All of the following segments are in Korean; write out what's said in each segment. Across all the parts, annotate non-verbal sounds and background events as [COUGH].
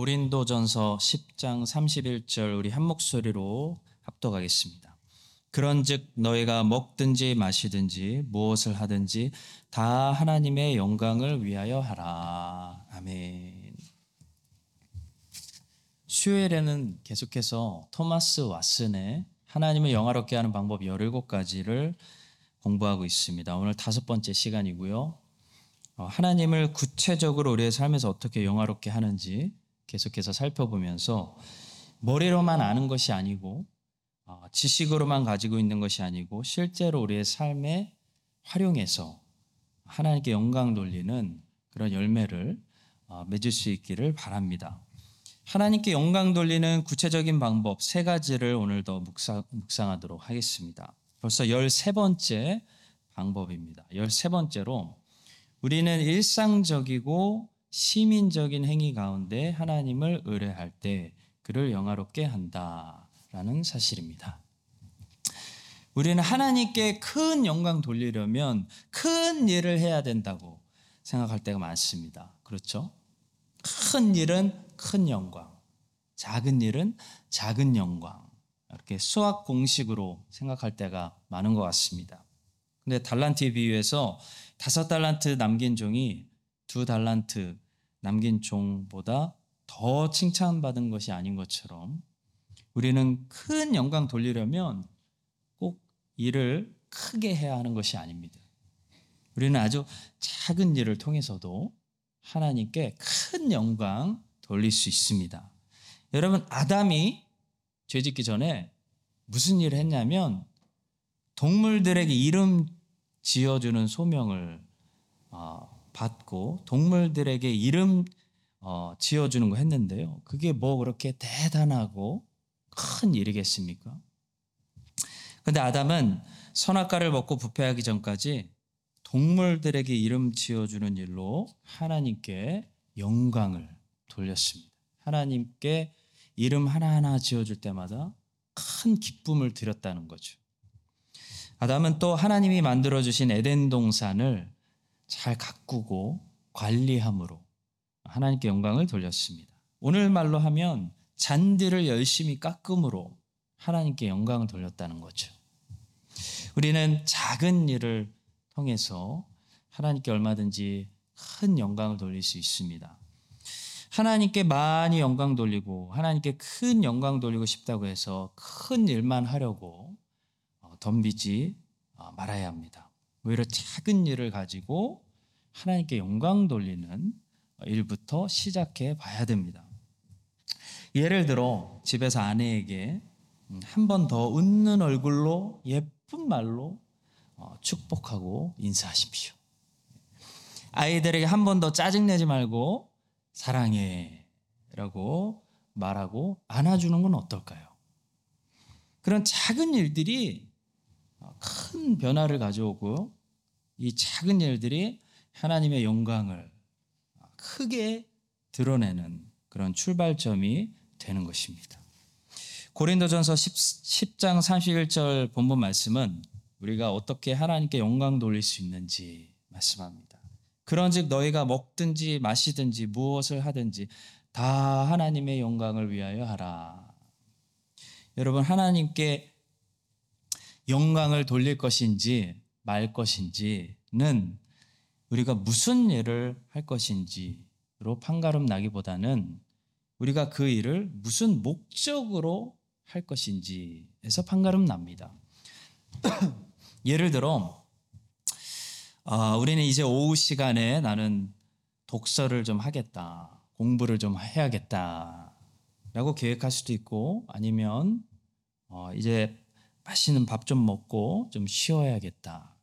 고린도전서 10장 31절 우리 한 목소리로 합독하겠습니다. 그런즉 너희가 먹든지 마시든지 무엇을 하든지 다 하나님의 영광을 위하여 하라. 아멘. 수요일에는 계속해서 토마스 왓슨의 하나님을 영화롭게 하는 방법 17가지를 공부하고 있습니다. 오늘 다섯 번째 시간이고요. 어, 하나님을 구체적으로 우리의 삶에서 어떻게 영화롭게 하는지 계속해서 살펴보면서 머리로만 아는 것이 아니고 어, 지식으로만 가지고 있는 것이 아니고 실제로 우리의 삶에 활용해서 하나님께 영광 돌리는 그런 열매를 어, 맺을 수 있기를 바랍니다. 하나님께 영광 돌리는 구체적인 방법 세 가지를 오늘 더 묵상, 묵상하도록 하겠습니다. 벌써 13번째 방법입니다. 13번째로 우리는 일상적이고 시민적인 행위 가운데 하나님을 의뢰할 때 그를 영화롭게 한다라는 사실입니다. 우리는 하나님께 큰 영광 돌리려면 큰 일을 해야 된다고 생각할 때가 많습니다. 그렇죠? 큰 일은 큰 영광, 작은 일은 작은 영광. 이렇게 수학 공식으로 생각할 때가 많은 것 같습니다. 근데 달란트의 비유에서 다섯 달란트 남긴 종이 두 달란트 남긴 종보다 더 칭찬받은 것이 아닌 것처럼 우리는 큰 영광 돌리려면 꼭 일을 크게 해야 하는 것이 아닙니다. 우리는 아주 작은 일을 통해서도 하나님께 큰 영광 돌릴 수 있습니다. 여러분, 아담이 죄 짓기 전에 무슨 일을 했냐면 동물들에게 이름 지어주는 소명을 어, 받고 동물들에게 이름 어, 지어주는 거 했는데요. 그게 뭐 그렇게 대단하고 큰 일이겠습니까? 근데 아담은 선악과를 먹고 부패하기 전까지 동물들에게 이름 지어주는 일로 하나님께 영광을 돌렸습니다. 하나님께 이름 하나하나 지어줄 때마다 큰 기쁨을 드렸다는 거죠. 아담은 또 하나님이 만들어주신 에덴 동산을 잘 가꾸고 관리함으로 하나님께 영광을 돌렸습니다. 오늘 말로 하면 잔디를 열심히 깎음으로 하나님께 영광을 돌렸다는 거죠. 우리는 작은 일을 통해서 하나님께 얼마든지 큰 영광을 돌릴 수 있습니다. 하나님께 많이 영광 돌리고 하나님께 큰 영광 돌리고 싶다고 해서 큰 일만 하려고 어, 덤비지 어, 말아야 합니다. 오히려 작은 일을 가지고 하나님께 영광 돌리는 일부터 시작해 봐야 됩니다. 예를 들어 집에서 아내에게 음, 한번 더 웃는 얼굴로 예쁜 말로 어, 축복하고 인사하십시오. 아이들에게 한 번 더 짜증내지 말고 사랑해 라고 말하고 안아주는 건 어떨까요? 그런 작은 일들이 큰 변화를 가져오고 이 작은 일들이 하나님의 영광을 크게 드러내는 그런 출발점이 되는 것입니다. 고린도전서 10, 장 31절 본문 말씀은 우리가 어떻게 하나님께 영광 돌릴 수 있는지 말씀합니다. 그런즉 너희가 먹든지 마시든지 무엇을 하든지 다 하나님의 영광을 위하여 하라. 여러분 하나님께 영광을 돌릴 것인지 말 것인지는 우리가 무슨 일을 할 것인지로 판가름 나기보다는 우리가 그 일을 무슨 목적으로 할 것인지에서 판가름 납니다. [CLEARS THROAT] 예를 들어 아, 우리는 이제 오후 시간에 나는 독서를 좀 하겠다. 공부를 좀 해야겠다. 라고 계획할 수도 있고 아니면 어, 이제 맛있는 밥 좀 먹고 좀 쉬어야겠다.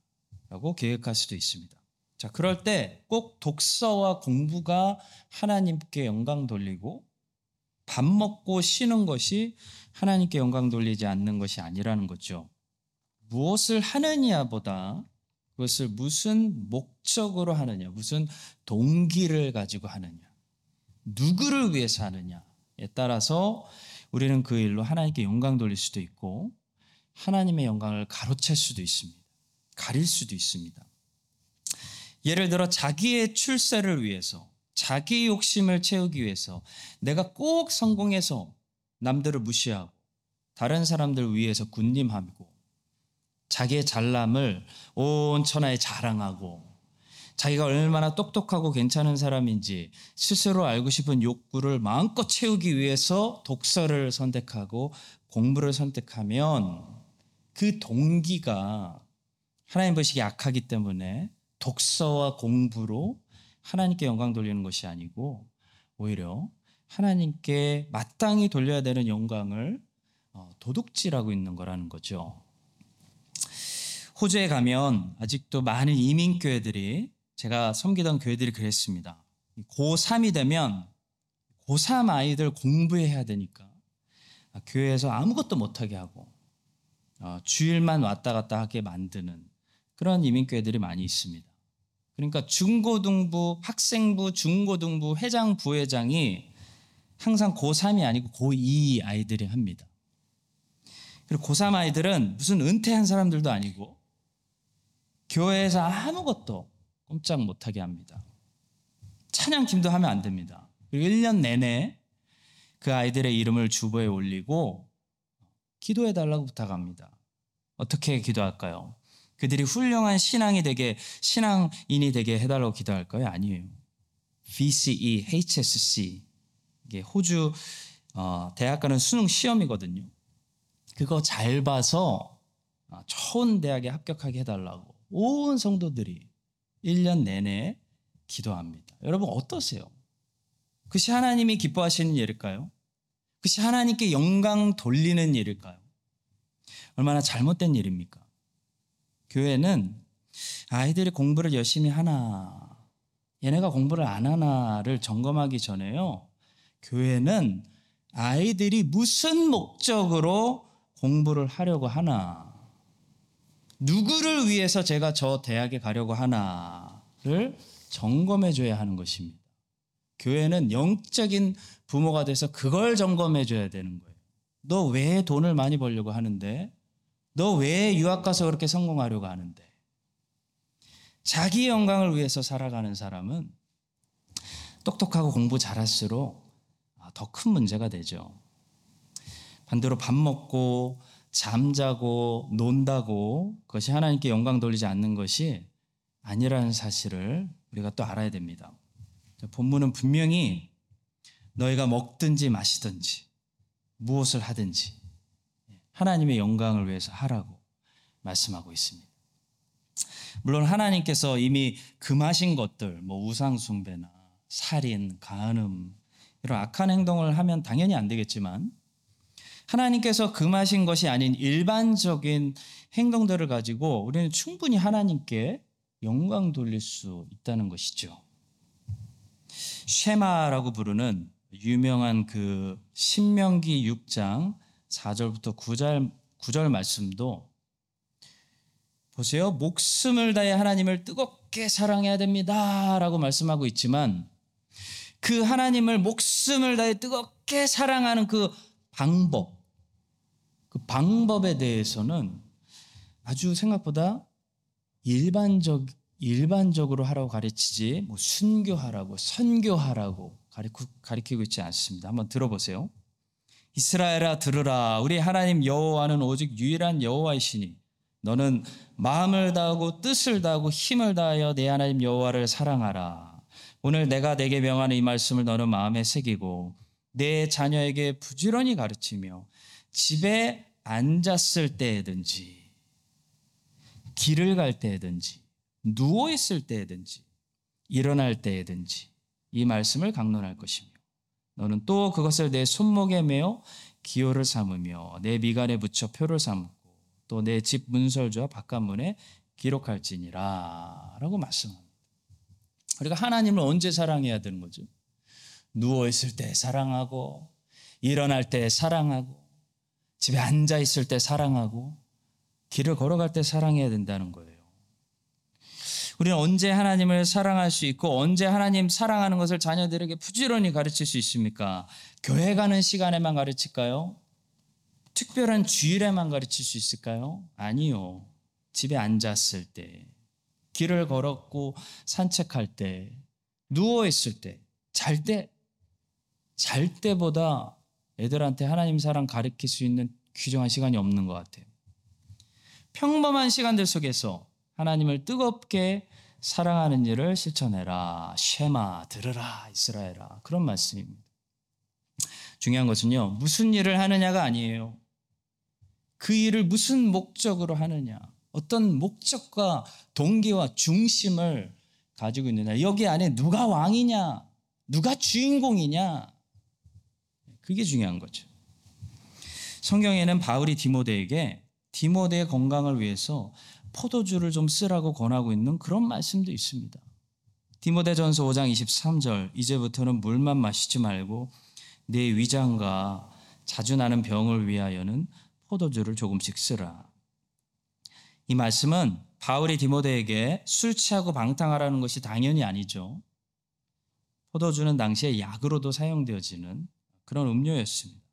라고 계획할 수도 있습니다. 자, 그럴 때 꼭 독서와 공부가 하나님께 영광 돌리고 밥 먹고 쉬는 것이 하나님께 영광 돌리지 않는 것이 아니라는 거죠. 무엇을 하느냐보다 그것을 무슨 목적으로 하느냐, 무슨 동기를 가지고 하느냐, 누구를 위해서 하느냐에 따라서 우리는 그 일로 하나님께 영광 돌릴 수도 있고 하나님의 영광을 가로챌 수도 있습니다. 가릴 수도 있습니다. 예를 들어 자기의 출세를 위해서, 자기 욕심을 채우기 위해서 내가 꼭 성공해서 남들을 무시하고 다른 사람들 위해서 군림하고 자기의 잘남을 온 천하에 자랑하고 자기가 얼마나 똑똑하고 괜찮은 사람인지 스스로 알고 싶은 욕구를 마음껏 채우기 위해서 독서를 선택하고 공부를 선택하면 그 동기가 하나님 보시기 약하기 때문에 독서와 공부로 하나님께 영광 돌리는 것이 아니고 오히려 하나님께 마땅히 돌려야 되는 영광을 어, 도둑질하고 있는 거라는 거죠. 호주에 가면 아직도 많은 이민교회들이 제가 섬기던 교회들이 그랬습니다. 고3이 되면 고3 아이들 공부해야 되니까 교회에서 아무것도 못하게 하고 어, 주일만 왔다 갔다 하게 만드는 그런 이민교회들이 많이 있습니다. 그러니까 중고등부, 학생부, 중고등부, 회장, 부회장이 항상 고3이 아니고 고2 아이들이 합니다. 그리고 고3 아이들은 무슨 은퇴한 사람들도 아니고 교회에서 아무것도 꼼짝 못하게 합니다. 찬양팀도 하면 안 됩니다. 그리고 1년 내내 그 아이들의 이름을 주보에 올리고 기도해 달라고 부탁합니다. 어떻게 기도할까요? 그들이 훌륭한 신앙이 되게 신앙인이 되게 해달라고 기도할까요? 아니에요. VCE, HSC 이게 호주 어, 대학 가는 수능 시험이거든요. 그거 잘 봐서 어, 좋은 대학에 합격하게 해달라고 온 성도들이 1년 내내 기도합니다. 여러분 어떠세요? 그것이 하나님이 기뻐하시는 일일까요? 그것이 하나님께 영광 돌리는 일일까요? 얼마나 잘못된 일입니까? 교회는 아이들이 공부를 열심히 하나, 얘네가 공부를 안 하나를 점검하기 전에요. 교회는 아이들이 무슨 목적으로 공부를 하려고 하나, 누구를 위해서 제가 저 대학에 가려고 하나를 점검해 줘야 하는 것입니다. 교회는 영적인 부모가 돼서 그걸 점검해 줘야 되는 거예요. 너 왜 돈을 많이 벌려고 하는데? 너 왜 유학 가서 그렇게 성공하려고 하는데? 자기 영광을 위해서 살아가는 사람은 똑똑하고 공부 잘할수록 더 큰 문제가 되죠. 반대로 밥 먹고 잠자고 논다고 그것이 하나님께 영광 돌리지 않는 것이 아니라는 사실을 우리가 또 알아야 됩니다. 본문은 분명히 너희가 먹든지 마시든지 무엇을 하든지 하나님의 영광을 위해서 하라고 말씀하고 있습니다. 물론 하나님께서 이미 금하신 것들, 뭐 우상숭배나 살인, 간음 이런 악한 행동을 하면 당연히 안 되겠지만 하나님께서 금하신 것이 아닌 일반적인 행동들을 가지고 우리는 충분히 하나님께 영광 돌릴 수 있다는 것이죠. 쉐마라고 부르는 유명한 그 신명기 6장 4절부터 9절, 9절 말씀도 보세요. 목숨을 다해 하나님을 뜨겁게 사랑해야 됩니다. 라고 말씀하고 있지만 그 하나님을 목숨을 다해 뜨겁게 사랑하는 그 방법, 그 방법에 대해서는 아주 생각보다 일반적 일반적으로 하라고 가르치지 뭐 순교하라고 선교하라고 가르치고 있지 않습니다. 한번 들어보세요. 이스라엘아 들으라 우리 하나님 여호와는 오직 유일한 여호와이시니 너는 마음을 다하고 뜻을 다하고 힘을 다하여 내 하나님 여호와를 사랑하라. 오늘 내가 내게 명하는 이 말씀을 너는 마음에 새기고 내 자녀에게 부지런히 가르치며 집에 앉았을 때든지 길을 갈 때든지 누워 있을 때든지 일어날 때든지 이 말씀을 강론할 것이며 너는 또 그것을 내 손목에 메어 기호를 삼으며 내 미간에 붙여 표를 삼고 또 내 집 문설주와 바깥문에 기록할지니라 라고 말씀합니다. 우리가 하나님을 언제 사랑해야 되는 거죠? 누워 있을 때 사랑하고 일어날 때 사랑하고 집에 앉아 있을 때 사랑하고 길을 걸어갈 때 사랑해야 된다는 거예요. 우리는 언제 하나님을 사랑할 수 있고 언제 하나님 사랑하는 것을 자녀들에게 부지런히 가르칠 수 있습니까? 교회 가는 시간에만 가르칠까요? 특별한 주일에만 가르칠 수 있을까요? 아니요. 집에 앉았을 때, 길을 걸었고 산책할 때, 누워 있을 때, 잘 때, 잘 때보다 애들한테 하나님 사랑 가르칠 수 있는 귀중한 시간이 없는 것 같아요. 평범한 시간들 속에서 하나님을 뜨겁게 사랑하는 일을 실천해라. 쉐마, 들으라, 이스라엘아. 그런 말씀입니다. 중요한 것은요, 무슨 일을 하느냐가 아니에요. 그 일을 무슨 목적으로 하느냐. 어떤 목적과 동기와 중심을 가지고 있느냐. 여기 안에 누가 왕이냐, 누가 주인공이냐. 그게 중요한 거죠. 성경에는 바울이 디모데에게 디모데의 건강을 위해서 포도주를 좀 쓰라고 권하고 있는 그런 말씀도 있습니다. 디모데전서 5장 23절 이제부터는 물만 마시지 말고 내 위장과 자주 나는 병을 위하여는 포도주를 조금씩 쓰라. 이 말씀은 바울이 디모데에게 술 취하고 방탕하라는 것이 당연히 아니죠. 포도주는 당시에 약으로도 사용되어지는 그런 음료였습니다.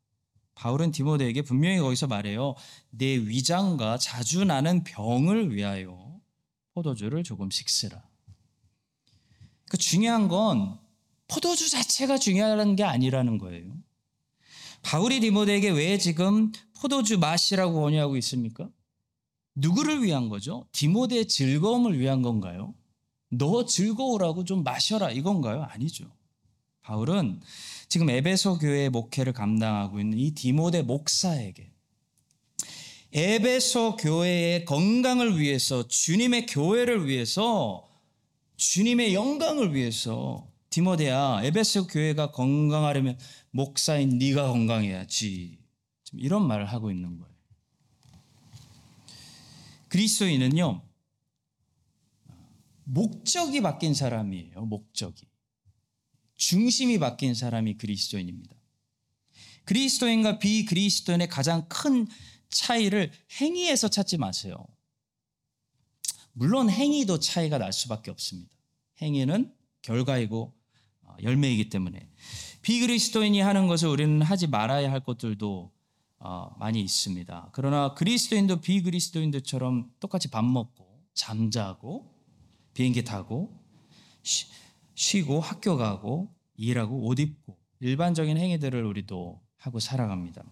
바울은 디모데에게 분명히 거기서 말해요. 내 위장과 자주 나는 병을 위하여 포도주를 조금씩 쓰라. 그 중요한 건 포도주 자체가 중요한 게 아니라는 거예요. 바울이 디모데에게 왜 지금 포도주 마시라고 권유하고 있습니까? 누구를 위한 거죠? 디모데의 즐거움을 위한 건가요? 너 즐거우라고 좀 마셔라 이건가요? 아니죠. 바울은 지금 에베소 교회의 목회를 감당하고 있는 이 디모데 목사에게 에베소 교회의 건강을 위해서 주님의 교회를 위해서 주님의 영광을 위해서 디모데야 에베소 교회가 건강하려면 목사인 네가 건강해야지 이런 말을 하고 있는 거예요. 그리스도인은요 목적이 바뀐 사람이에요. 목적이 중심이 바뀐 사람이 그리스도인입니다. 그리스도인과 비그리스도인의 가장 큰 차이를 행위에서 찾지 마세요. 물론 행위도 차이가 날 수밖에 없습니다. 행위는 결과이고 어, 열매이기 때문에 비그리스도인이 하는 것을 우리는 하지 말아야 할 것들도 어, 많이 있습니다. 그러나 그리스도인도 비그리스도인들처럼 똑같이 밥 먹고 잠자고 비행기 타고 쉬고 학교 가고 일하고 옷 입고 일반적인 행위들을 우리도 하고 살아갑니다.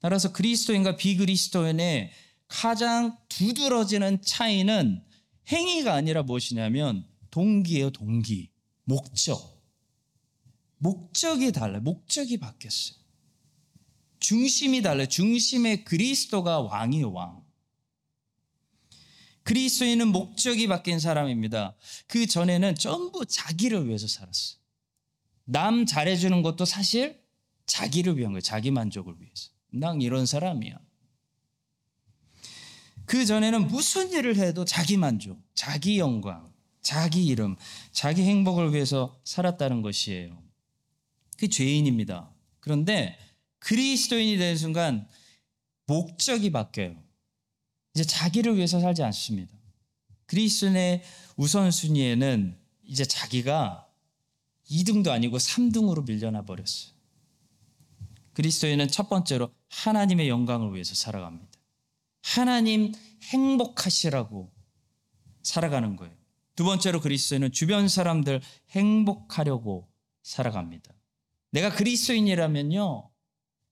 따라서 그리스도인과 비그리스도인의 가장 두드러지는 차이는 행위가 아니라 무엇이냐면 동기예요, 동기. 목적. 목적이 달라요. 목적이 바뀌었어요. 중심이 달라요. 중심의 그리스도가 왕이에요, 왕. 그리스도인은 목적이 바뀐 사람입니다. 그 전에는 전부 자기를 위해서 살았어요. 남 잘해주는 것도 사실 자기를 위한 거예요. 자기 만족을 위해서. 난 이런 사람이야. 그 전에는 무슨 일을 해도 자기 만족, 자기 영광, 자기 이름, 자기 행복을 위해서 살았다는 것이에요. 그 죄인입니다. 그런데 그리스도인이 되는 순간 목적이 바뀌어요. 이제 자기를 위해서 살지 않습니다. 그리스도인의 우선순위에는 이제 자기가 2등도 아니고 3등으로 밀려나 버렸어요. 그리스도인은 첫 번째로 하나님의 영광을 위해서 살아갑니다. 하나님 행복하시라고 살아가는 거예요. 두 번째로 그리스도인은 주변 사람들 행복하려고 살아갑니다. 내가 그리스도인이라면요,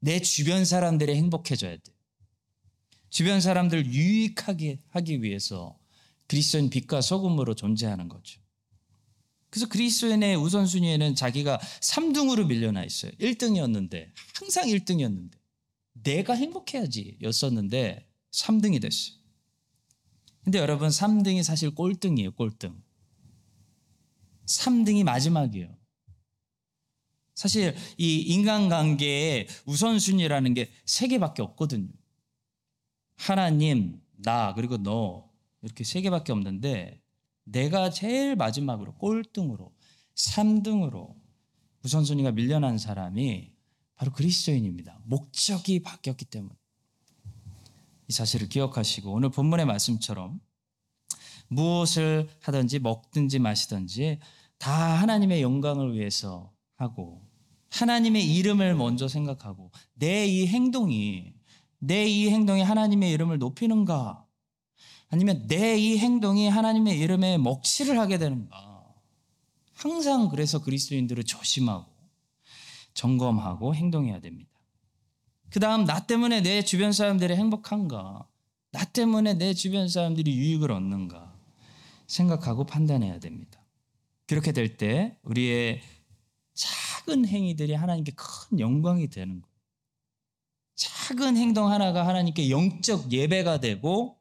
내 주변 사람들이 행복해져야 돼요. 주변 사람들 유익하게 하기 위해서 그리스도인 빛과 소금으로 존재하는 거죠. 그래서 그리스도인의 우선순위에는 자기가 3등으로 밀려나 있어요. 1등이었는데, 항상 1등이었는데, 내가 행복해야지 였었는데, 3등이 됐어요. 근데 여러분, 3등이 사실 꼴등이에요, 꼴등. 3등이 마지막이에요. 사실 이 인간관계의 우선순위라는 게 세 개밖에 없거든요. 하나님, 나, 그리고 너. 이렇게 세 개밖에 없는데 내가 제일 마지막으로 꼴등으로 3등으로 우선순위가 밀려난 사람이 바로 그리스도인입니다. 목적이 바뀌었기 때문에. 이 사실을 기억하시고 오늘 본문의 말씀처럼 무엇을 하든지 먹든지 마시든지 다 하나님의 영광을 위해서 하고 하나님의 이름을 먼저 생각하고 내 이 행동이 내 이 행동이 하나님의 이름을 높이는가 아니면 내 이 행동이 하나님의 이름에 먹칠을 하게 되는가? 항상 그래서 그리스도인들을 조심하고 점검하고 행동해야 됩니다. 그 다음, 나 때문에 내 주변 사람들이 행복한가? 나 때문에 내 주변 사람들이 유익을 얻는가? 생각하고 판단해야 됩니다. 그렇게 될 때 우리의 작은 행위들이 하나님께 큰 영광이 되는 거예요. 작은 행동 하나가 하나님께 영적 예배가 되고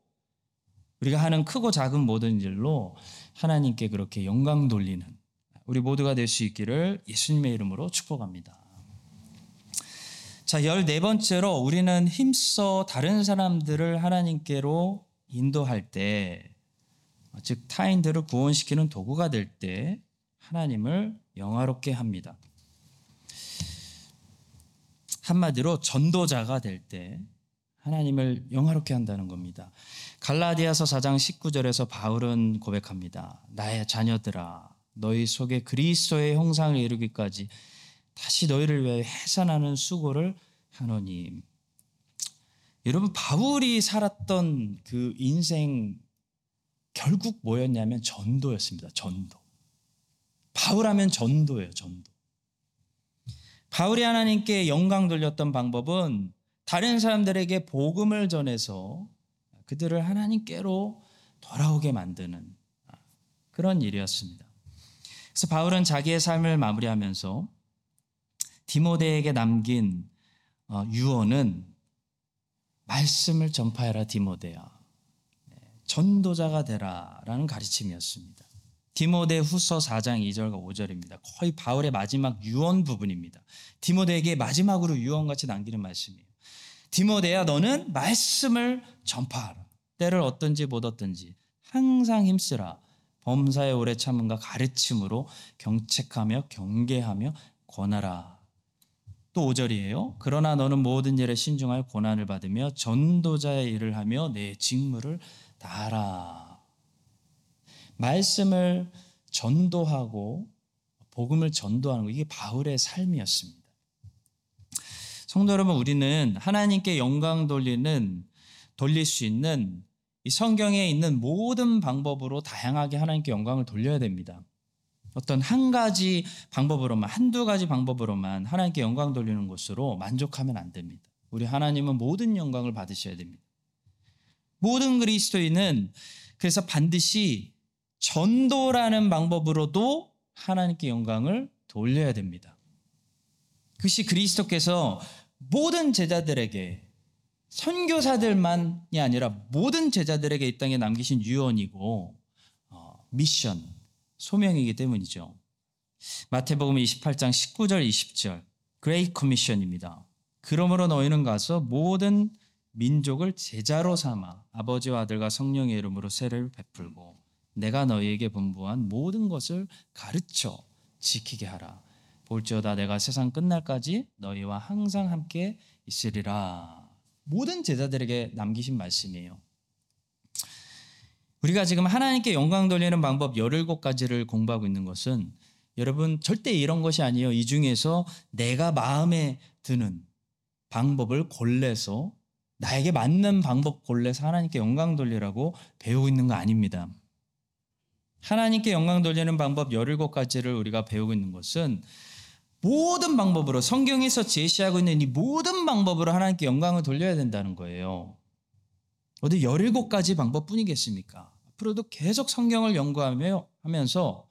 우리가 하는 크고 작은 모든 일로 하나님께 그렇게 영광 돌리는 우리 모두가 될 수 있기를 예수님의 이름으로 축복합니다. 자, 열네 번째로 우리는 힘써 다른 사람들을 하나님께로 인도할 때, 즉, 타인들을 구원시키는 도구가 될 때, 하나님을 영화롭게 합니다. 한마디로 전도자가 될 때, 하나님을 영화롭게 한다는 겁니다. 갈라디아서 4장 19절에서 바울은 고백합니다. 나의 자녀들아, 너희 속에 그리스도의 형상을 이루기까지 다시 너희를 위해 해산하는 수고를 하노니. 여러분 바울이 살았던 그 인생 결국 뭐였냐면 전도였습니다. 전도. 바울하면 전도예요. 전도. 바울이 하나님께 영광 돌렸던 방법은 다른 사람들에게 복음을 전해서 그들을 하나님께로 돌아오게 만드는 그런 일이었습니다. 그래서 바울은 자기의 삶을 마무리하면서 디모데에게 남긴 어, 유언은 말씀을 전파해라 디모데야. 네, 전도자가 되라라는 가르침이었습니다. 디모데 후서 4장 2절과 5절입니다. 거의 바울의 마지막 유언 부분입니다. 디모데에게 마지막으로 유언같이 남기는 말씀이에요. 디모데야 너는 말씀을 전파하라. 때를 어떤지 못 어떤지 항상 힘쓰라. 범사의 오래 참음과 가르침으로 경책하며 경계하며 권하라. 또 5절이에요. 그러나 너는 모든 일에 신중하여 고난을 받으며 전도자의 일을 하며 내 직무를 다하라. 말씀을 전도하고 복음을 전도하는 거 이게 바울의 삶이었습니다. 성도 여러분, 우리는 하나님께 영광 돌리는 돌릴 수 있는 이 성경에 있는 모든 방법으로 다양하게 하나님께 영광을 돌려야 됩니다. 어떤 한 가지 방법으로만, 한두 가지 방법으로만 하나님께 영광 돌리는 것으로 만족하면 안 됩니다. 우리 하나님은 모든 영광을 받으셔야 됩니다. 모든 그리스도인은 그래서 반드시 전도라는 방법으로도 하나님께 영광을 돌려야 됩니다. 그것이 그리스도께서 모든 제자들에게 선교사들만이 아니라 모든 제자들에게 이 땅에 남기신 유언이고 어, 미션, 소명이기 때문이죠. 마태복음 28장 19절 20절 Great Commission입니다. 그러므로 너희는 가서 모든 민족을 제자로 삼아 아버지와 아들과 성령의 이름으로 세례를 베풀고 내가 너희에게 분부한 모든 것을 가르쳐 지키게 하라. 볼지어다 내가 세상 끝날까지 너희와 항상 함께 있으리라. 모든 제자들에게 남기신 말씀이에요. 우리가 지금 하나님께 영광 돌리는 방법 17가지를 공부하고 있는 것은 여러분 절대 이런 것이 아니에요. 이 중에서 내가 마음에 드는 방법을 골라서 나에게 맞는 방법 골라서 하나님께 영광 돌리라고 배우고 있는 거 아닙니다. 하나님께 영광 돌리는 방법 17가지를 우리가 배우고 있는 것은 모든 방법으로 성경에서 제시하고 있는 이 모든 방법으로 하나님께 영광을 돌려야 된다는 거예요. 어디 17가지 방법뿐이겠습니까? 앞으로도 계속 성경을 연구하며 하면서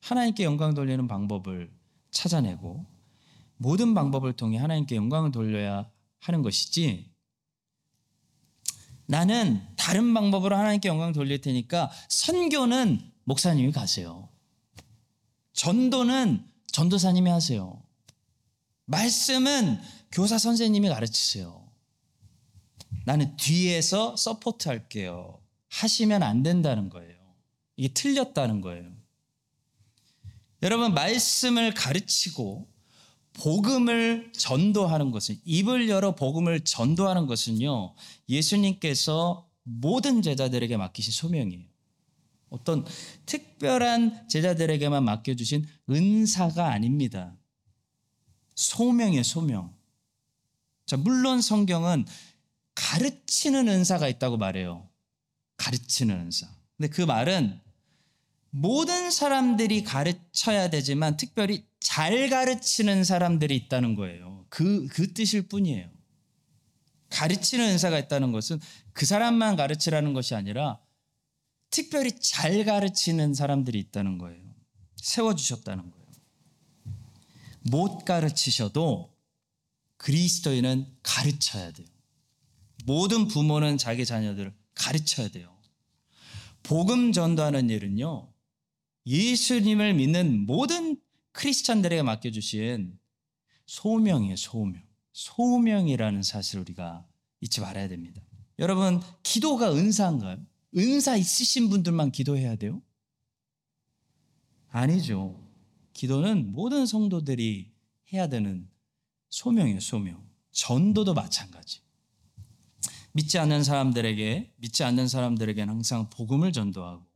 하나님께 영광 돌리는 방법을 찾아내고 모든 방법을 통해 하나님께 영광을 돌려야 하는 것이지 나는 다른 방법으로 하나님께 영광 돌릴 테니까 선교는 목사님이 가세요. 전도는 전도사님이 하세요. 말씀은 교사 선생님이 가르치세요. 나는 뒤에서 support 할게요. 하시면 안 된다는 거예요. 이게 틀렸다는 거예요. 여러분, 말씀을 가르치고 복음을 전도하는 것은, 입을 열어 복음을 전도하는 것은요, 예수님께서 모든 제자들에게 맡기신 소명이에요. 어떤 특별한 제자들에게만 맡겨주신 은사가 아닙니다. 소명이에요, 소명. 자, 물론 성경은 가르치는 은사가 있다고 말해요. 가르치는 은사. 근데 그 말은 모든 사람들이 가르쳐야 되지만 특별히 잘 가르치는 사람들이 있다는 거예요. 그, 그 뜻일 뿐이에요. 가르치는 은사가 있다는 것은 그 사람만 가르치라는 것이 아니라 특별히 잘 가르치는 사람들이 있다는 거예요. 세워주셨다는 거예요. 못 가르치셔도 그리스도인은 가르쳐야 돼요. 모든 부모는 자기 자녀들을 가르쳐야 돼요. 복음 전도하는 일은요, 예수님을 믿는 모든 크리스찬들에게 맡겨주신 소명이에요, 소명. 소명이라는 사실을 우리가 잊지 말아야 됩니다. 여러분, 기도가 은사인가요? 은사 있으신 분들만 기도해야 돼요? 아니죠. 기도는 모든 성도들이 해야 되는 소명이에요, 소명. 전도도 마찬가지. 믿지 않는 사람들에게, 믿지 않는 사람들에게는 항상 복음을 전도하고,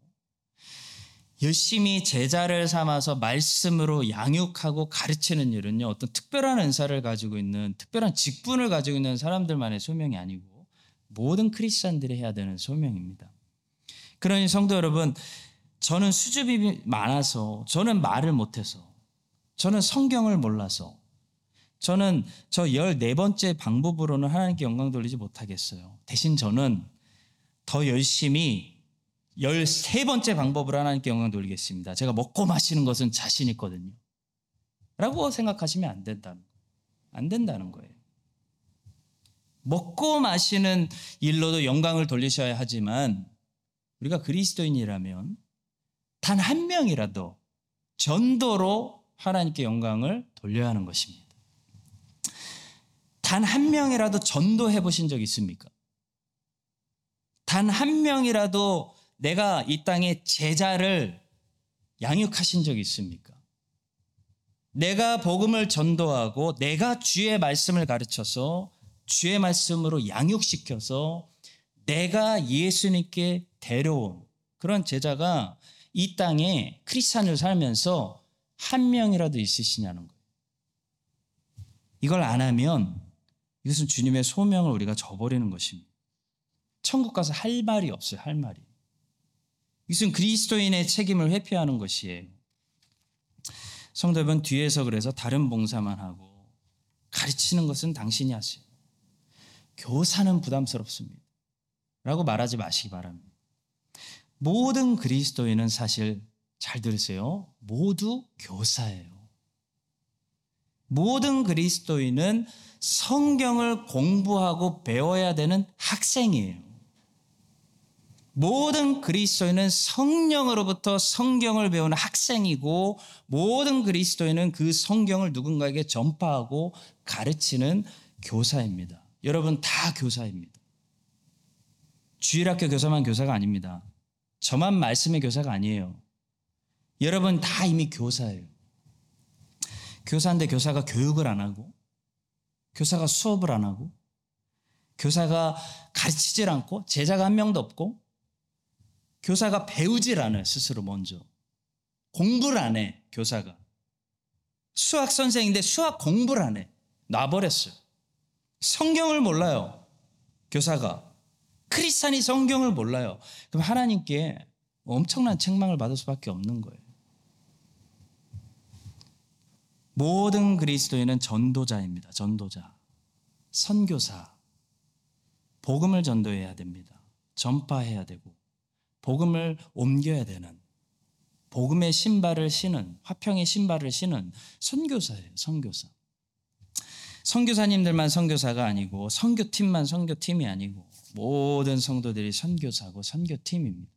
열심히 제자를 삼아서 말씀으로 양육하고 가르치는 일은요, 어떤 특별한 은사를 가지고 있는, 특별한 직분을 가지고 있는 사람들만의 소명이 아니고, 모든 크리스찬들이 해야 되는 소명입니다. 그러니 성도 여러분, 저는 수줍이 많아서, 저는 말을 못해서, 저는 성경을 몰라서, 저는 저 14번째 방법으로는 하나님께 영광 돌리지 못하겠어요. 대신 저는 더 열심히 13번째 방법으로 하나님께 영광 돌리겠습니다. 제가 먹고 마시는 것은 자신 있거든요. 라고 생각하시면 안 된다는. 안 된다는 거예요. 먹고 마시는 일로도 영광을 돌리셔야 하지만 우리가 그리스도인이라면 단 한 명이라도 전도로 하나님께 영광을 돌려야 하는 것입니다. 단 한 명이라도 전도해 보신 적 있습니까? 단 한 명이라도 내가 이 땅에 제자를 양육하신 적 있습니까? 내가 복음을 전도하고 내가 주의 말씀을 가르쳐서 주의 말씀으로 양육시켜서 내가 예수님께 데려온 그런 제자가 이 땅에 크리스찬을 살면서 한 명이라도 있으시냐는 거예요. 이걸 안 하면 이것은 주님의 소명을 우리가 저버리는 것입니다. 천국 가서 할 말이 없어요, 할 말이. 이것은 그리스도인의 책임을 회피하는 것이에요. 성도 여러분, 뒤에서 그래서 다른 봉사만 하고 가르치는 것은 당신이 하세요. 교사는 부담스럽습니다. 라고 말하지 마시기 바랍니다. 모든 그리스도인은 사실 잘 들으세요. 모두 교사예요. 모든 그리스도인은 성경을 공부하고 배워야 되는 학생이에요. 모든 그리스도인은 성령으로부터 성경을 배우는 학생이고 모든 그리스도인은 그 성경을 누군가에게 전파하고 가르치는 교사입니다. 여러분 다 교사입니다. 주일학교 교사만 교사가 아닙니다. 저만 말씀의 교사가 아니에요. 여러분 다 이미 교사예요. 교사인데 교사가 교육을 안 하고 교사가 수업을 안 하고 교사가 가르치질 않고 제자가 한 명도 없고 교사가 배우질 않아요 스스로 먼저 공부를 안 해 교사가 수학 선생인데 수학 공부를 안 해 놔버렸어요 성경을 몰라요 교사가 크리스찬이 성경을 몰라요 그럼 하나님께 엄청난 책망을 받을 수밖에 없는 거예요 모든 그리스도인은 전도자입니다. 전도자. 선교사. 복음을 전도해야 됩니다. 전파해야 되고 복음을 옮겨야 되는 복음의 신발을 신은 화평의 신발을 신은 선교사예요. 선교사. 선교사님들만 선교사가 아니고 선교팀만 선교팀이 아니고 모든 성도들이 선교사고 선교팀입니다.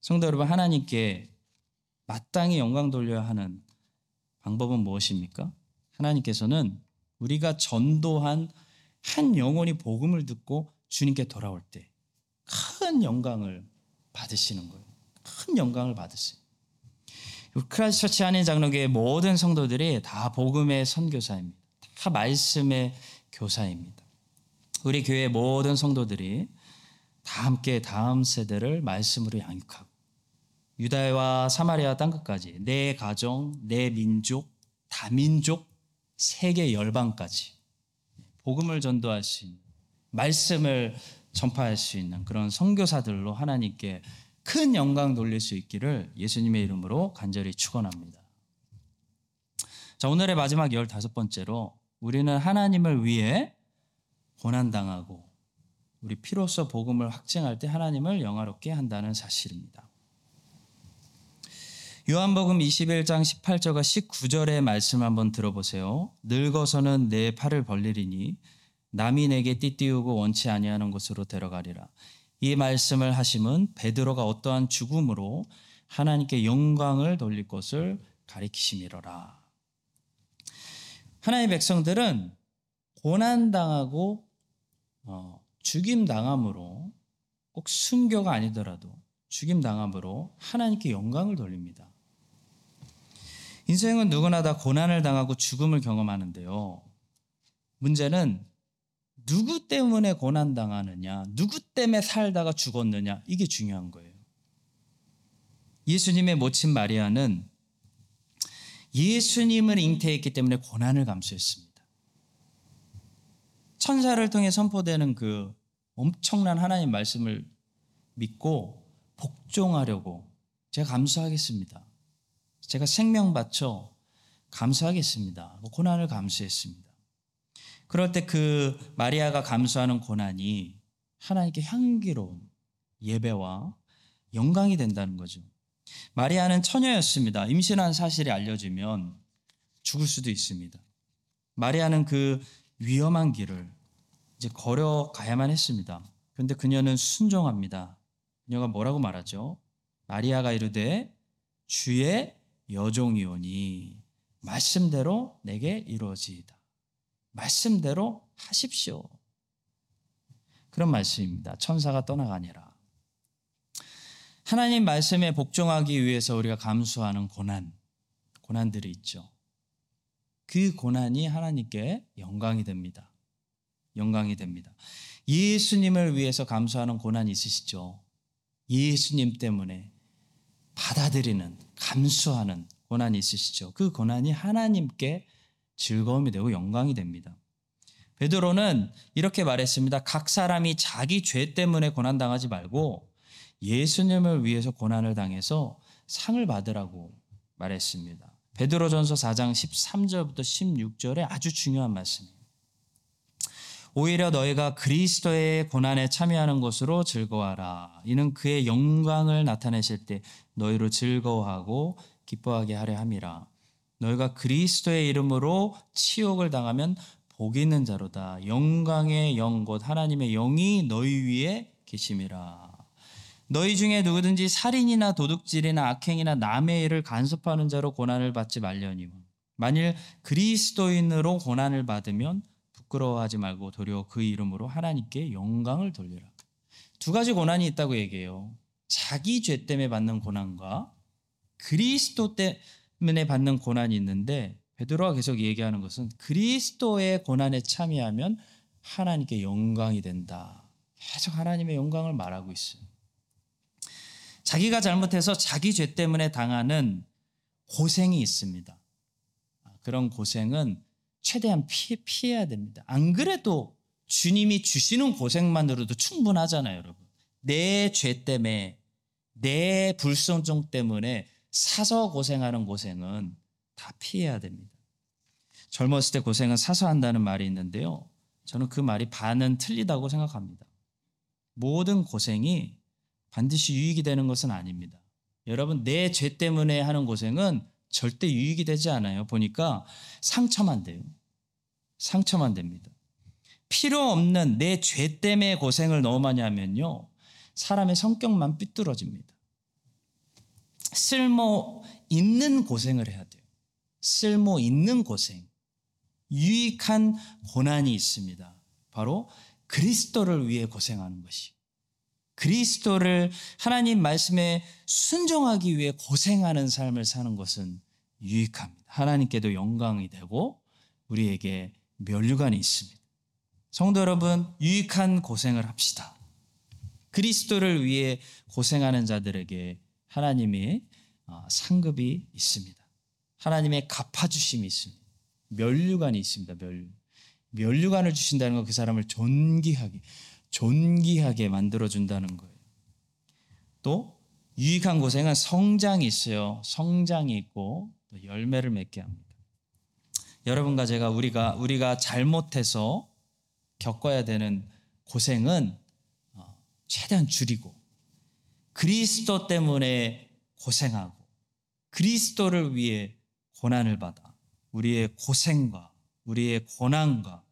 성도 여러분 하나님께 마땅히 영광 돌려야 하는 방법은 무엇입니까? 하나님께서는 우리가 전도한 한 영혼이 복음을 듣고 주님께 돌아올 때 큰 영광을 받으시는 거예요. 큰 영광을 받으세요. 크라이스트처치 한인 장로교의 모든 성도들이 다 복음의 선교사입니다. 다 말씀의 교사입니다. 우리 교회 모든 성도들이 다 함께 다음 세대를 말씀으로 양육하고 유다와 사마리아 땅 끝까지 내 가정, 내 민족, 다민족, 세계 열방까지 복음을 있는 말씀을 전파할 수 있는 그런 선교사들로 하나님께 큰 영광 돌릴 수 있기를 예수님의 이름으로 간절히 축원합니다. 자, 오늘의 마지막 15번째로 우리는 하나님을 위해 고난 당하고 우리 피로써 복음을 확증할 때 하나님을 영화롭게 한다는 사실입니다. 요한복음 21장 18절과 19절의 말씀 한번 들어보세요. 늙어서는 내 팔을 벌리리니 남이 내게 띠띠우고 원치 아니하는 곳으로 데려가리라. 이 말씀을 하심은 베드로가 어떠한 죽음으로 하나님께 영광을 돌릴 것을 가리키심이로라. 하나님의 백성들은 고난 당하고 어, 죽임 당함으로 꼭 순교가 아니더라도 죽임 당함으로 하나님께 영광을 돌립니다. 인생은 누구나 다 고난을 당하고 죽음을 경험하는데요. 문제는 누구 때문에 고난 당하느냐, 누구 때문에 살다가 죽었느냐, 이게 중요한 거예요. 예수님의 모친 마리아는 예수님을 잉태했기 때문에 고난을 감수했습니다. 천사를 통해 선포되는 그 엄청난 하나님 말씀을 믿고 복종하려고 제가 감수하겠습니다. 제가 생명 바쳐 감수하겠습니다. 고난을 감수했습니다. 그럴 때 그 마리아가 감수하는 고난이 하나님께 향기로운 예배와 영광이 된다는 거죠. 마리아는 처녀였습니다. 임신한 사실이 알려지면 죽을 수도 있습니다. 마리아는 그 위험한 길을 이제 걸어가야만 했습니다. 그런데 그녀는 순종합니다. 그녀가 뭐라고 말하죠? 마리아가 이르되 주의 여종이오니 말씀대로 내게 이루어지이다. 말씀대로 하십시오. 그런 말씀입니다. 천사가 떠나가니라. 하나님 말씀에 복종하기 위해서 우리가 감수하는 고난, 고난들이 있죠. 그 고난이 하나님께 영광이 됩니다. 영광이 됩니다. 예수님을 위해서 감수하는 고난이 있으시죠? 예수님 때문에 받아들이는, 감수하는 고난이 있으시죠? 그 고난이 하나님께 즐거움이 되고 영광이 됩니다. 베드로는 이렇게 말했습니다. 각 사람이 자기 죄 때문에 고난 당하지 말고 예수님을 위해서 고난을 당해서 상을 받으라고 말했습니다. 베드로전서 4장 13절부터 16절에 아주 중요한 말씀입니다. 오히려 너희가 그리스도의 고난에 참여하는 것으로 즐거워하라. 이는 그의 영광을 나타내실 때 너희로 즐거워하고 기뻐하게 하려 함이라. 너희가 그리스도의 이름으로 치욕을 당하면 복 있는 자로다. 영광의 영 곧 하나님의 영이 너희 위에 계심이라. 너희 중에 누구든지 살인이나 도둑질이나 악행이나 남의 일을 간섭하는 자로 고난을 받지 말려니 만일 그리스도인으로 고난을 받으면 부끄러워하지 말고 도리어 그 이름으로 하나님께 영광을 돌리라. 두 가지 고난이 있다고 얘기해요. 자기 죄 때문에 받는 고난과 그리스도 때문에 받는 고난이 있는데 베드로가 계속 얘기하는 것은 그리스도의 고난에 참여하면 하나님께 영광이 된다. 계속 하나님의 영광을 말하고 있어요. 자기가 잘못해서 자기 죄 때문에 당하는 고생이 있습니다. 그런 고생은 최대한 피해, 피해야 됩니다. 안 그래도 주님이 주시는 고생만으로도 충분하잖아요, 여러분. 내 죄 때문에, 내 불순종 때문에 사서 고생하는 고생은 다 피해야 됩니다. 젊었을 때 고생은 사서 한다는 말이 있는데요. 저는 그 말이 반은 틀리다고 생각합니다. 모든 고생이 반드시 유익이 되는 것은 아닙니다. 여러분, 내 죄 때문에 하는 고생은 절대 유익이 되지 않아요. 보니까 상처만 돼요. 상처만 됩니다. 필요 없는 내 죄 때문에 고생을 너무 많이 하면요. 사람의 성격만 삐뚤어집니다. 쓸모 있는 고생을 해야 돼요. 쓸모 있는 고생. 유익한 고난이 있습니다. 바로 그리스도를 위해 고생하는 것이. 그리스도를 하나님 말씀에 순종하기 위해 고생하는 삶을 사는 것은 유익합니다. 하나님께도 영광이 되고 우리에게 면류관이 있습니다. 성도 여러분, 유익한 고생을 합시다. 그리스도를 위해 고생하는 자들에게 하나님의 어, 상급이 있습니다. 하나님의 갚아주심이 있습니다. 면류관이 있습니다. 면류. 면류관을 주신다는 건 그 사람을 존귀하게, 존귀하게 만들어 준다는 거예요. 또 유익한 고생은 성장이 있어요. 성장이 있고 또 열매를 맺게 합니다. 여러분과 제가 우리가 우리가 잘못해서 겪어야 되는 고생은 어, 최대한 줄이고 그리스도 때문에 고생하고 그리스도를 위해 고난을 받아 우리의 고생과 우리의 고난과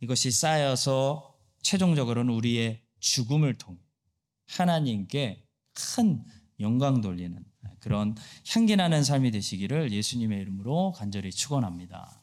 이것이 쌓여서 최종적으로는 우리의 죽음을 통해 하나님께 큰 영광 돌리는 그런 향기 나는 삶이 되시기를 예수님의 이름으로 간절히 축원합니다.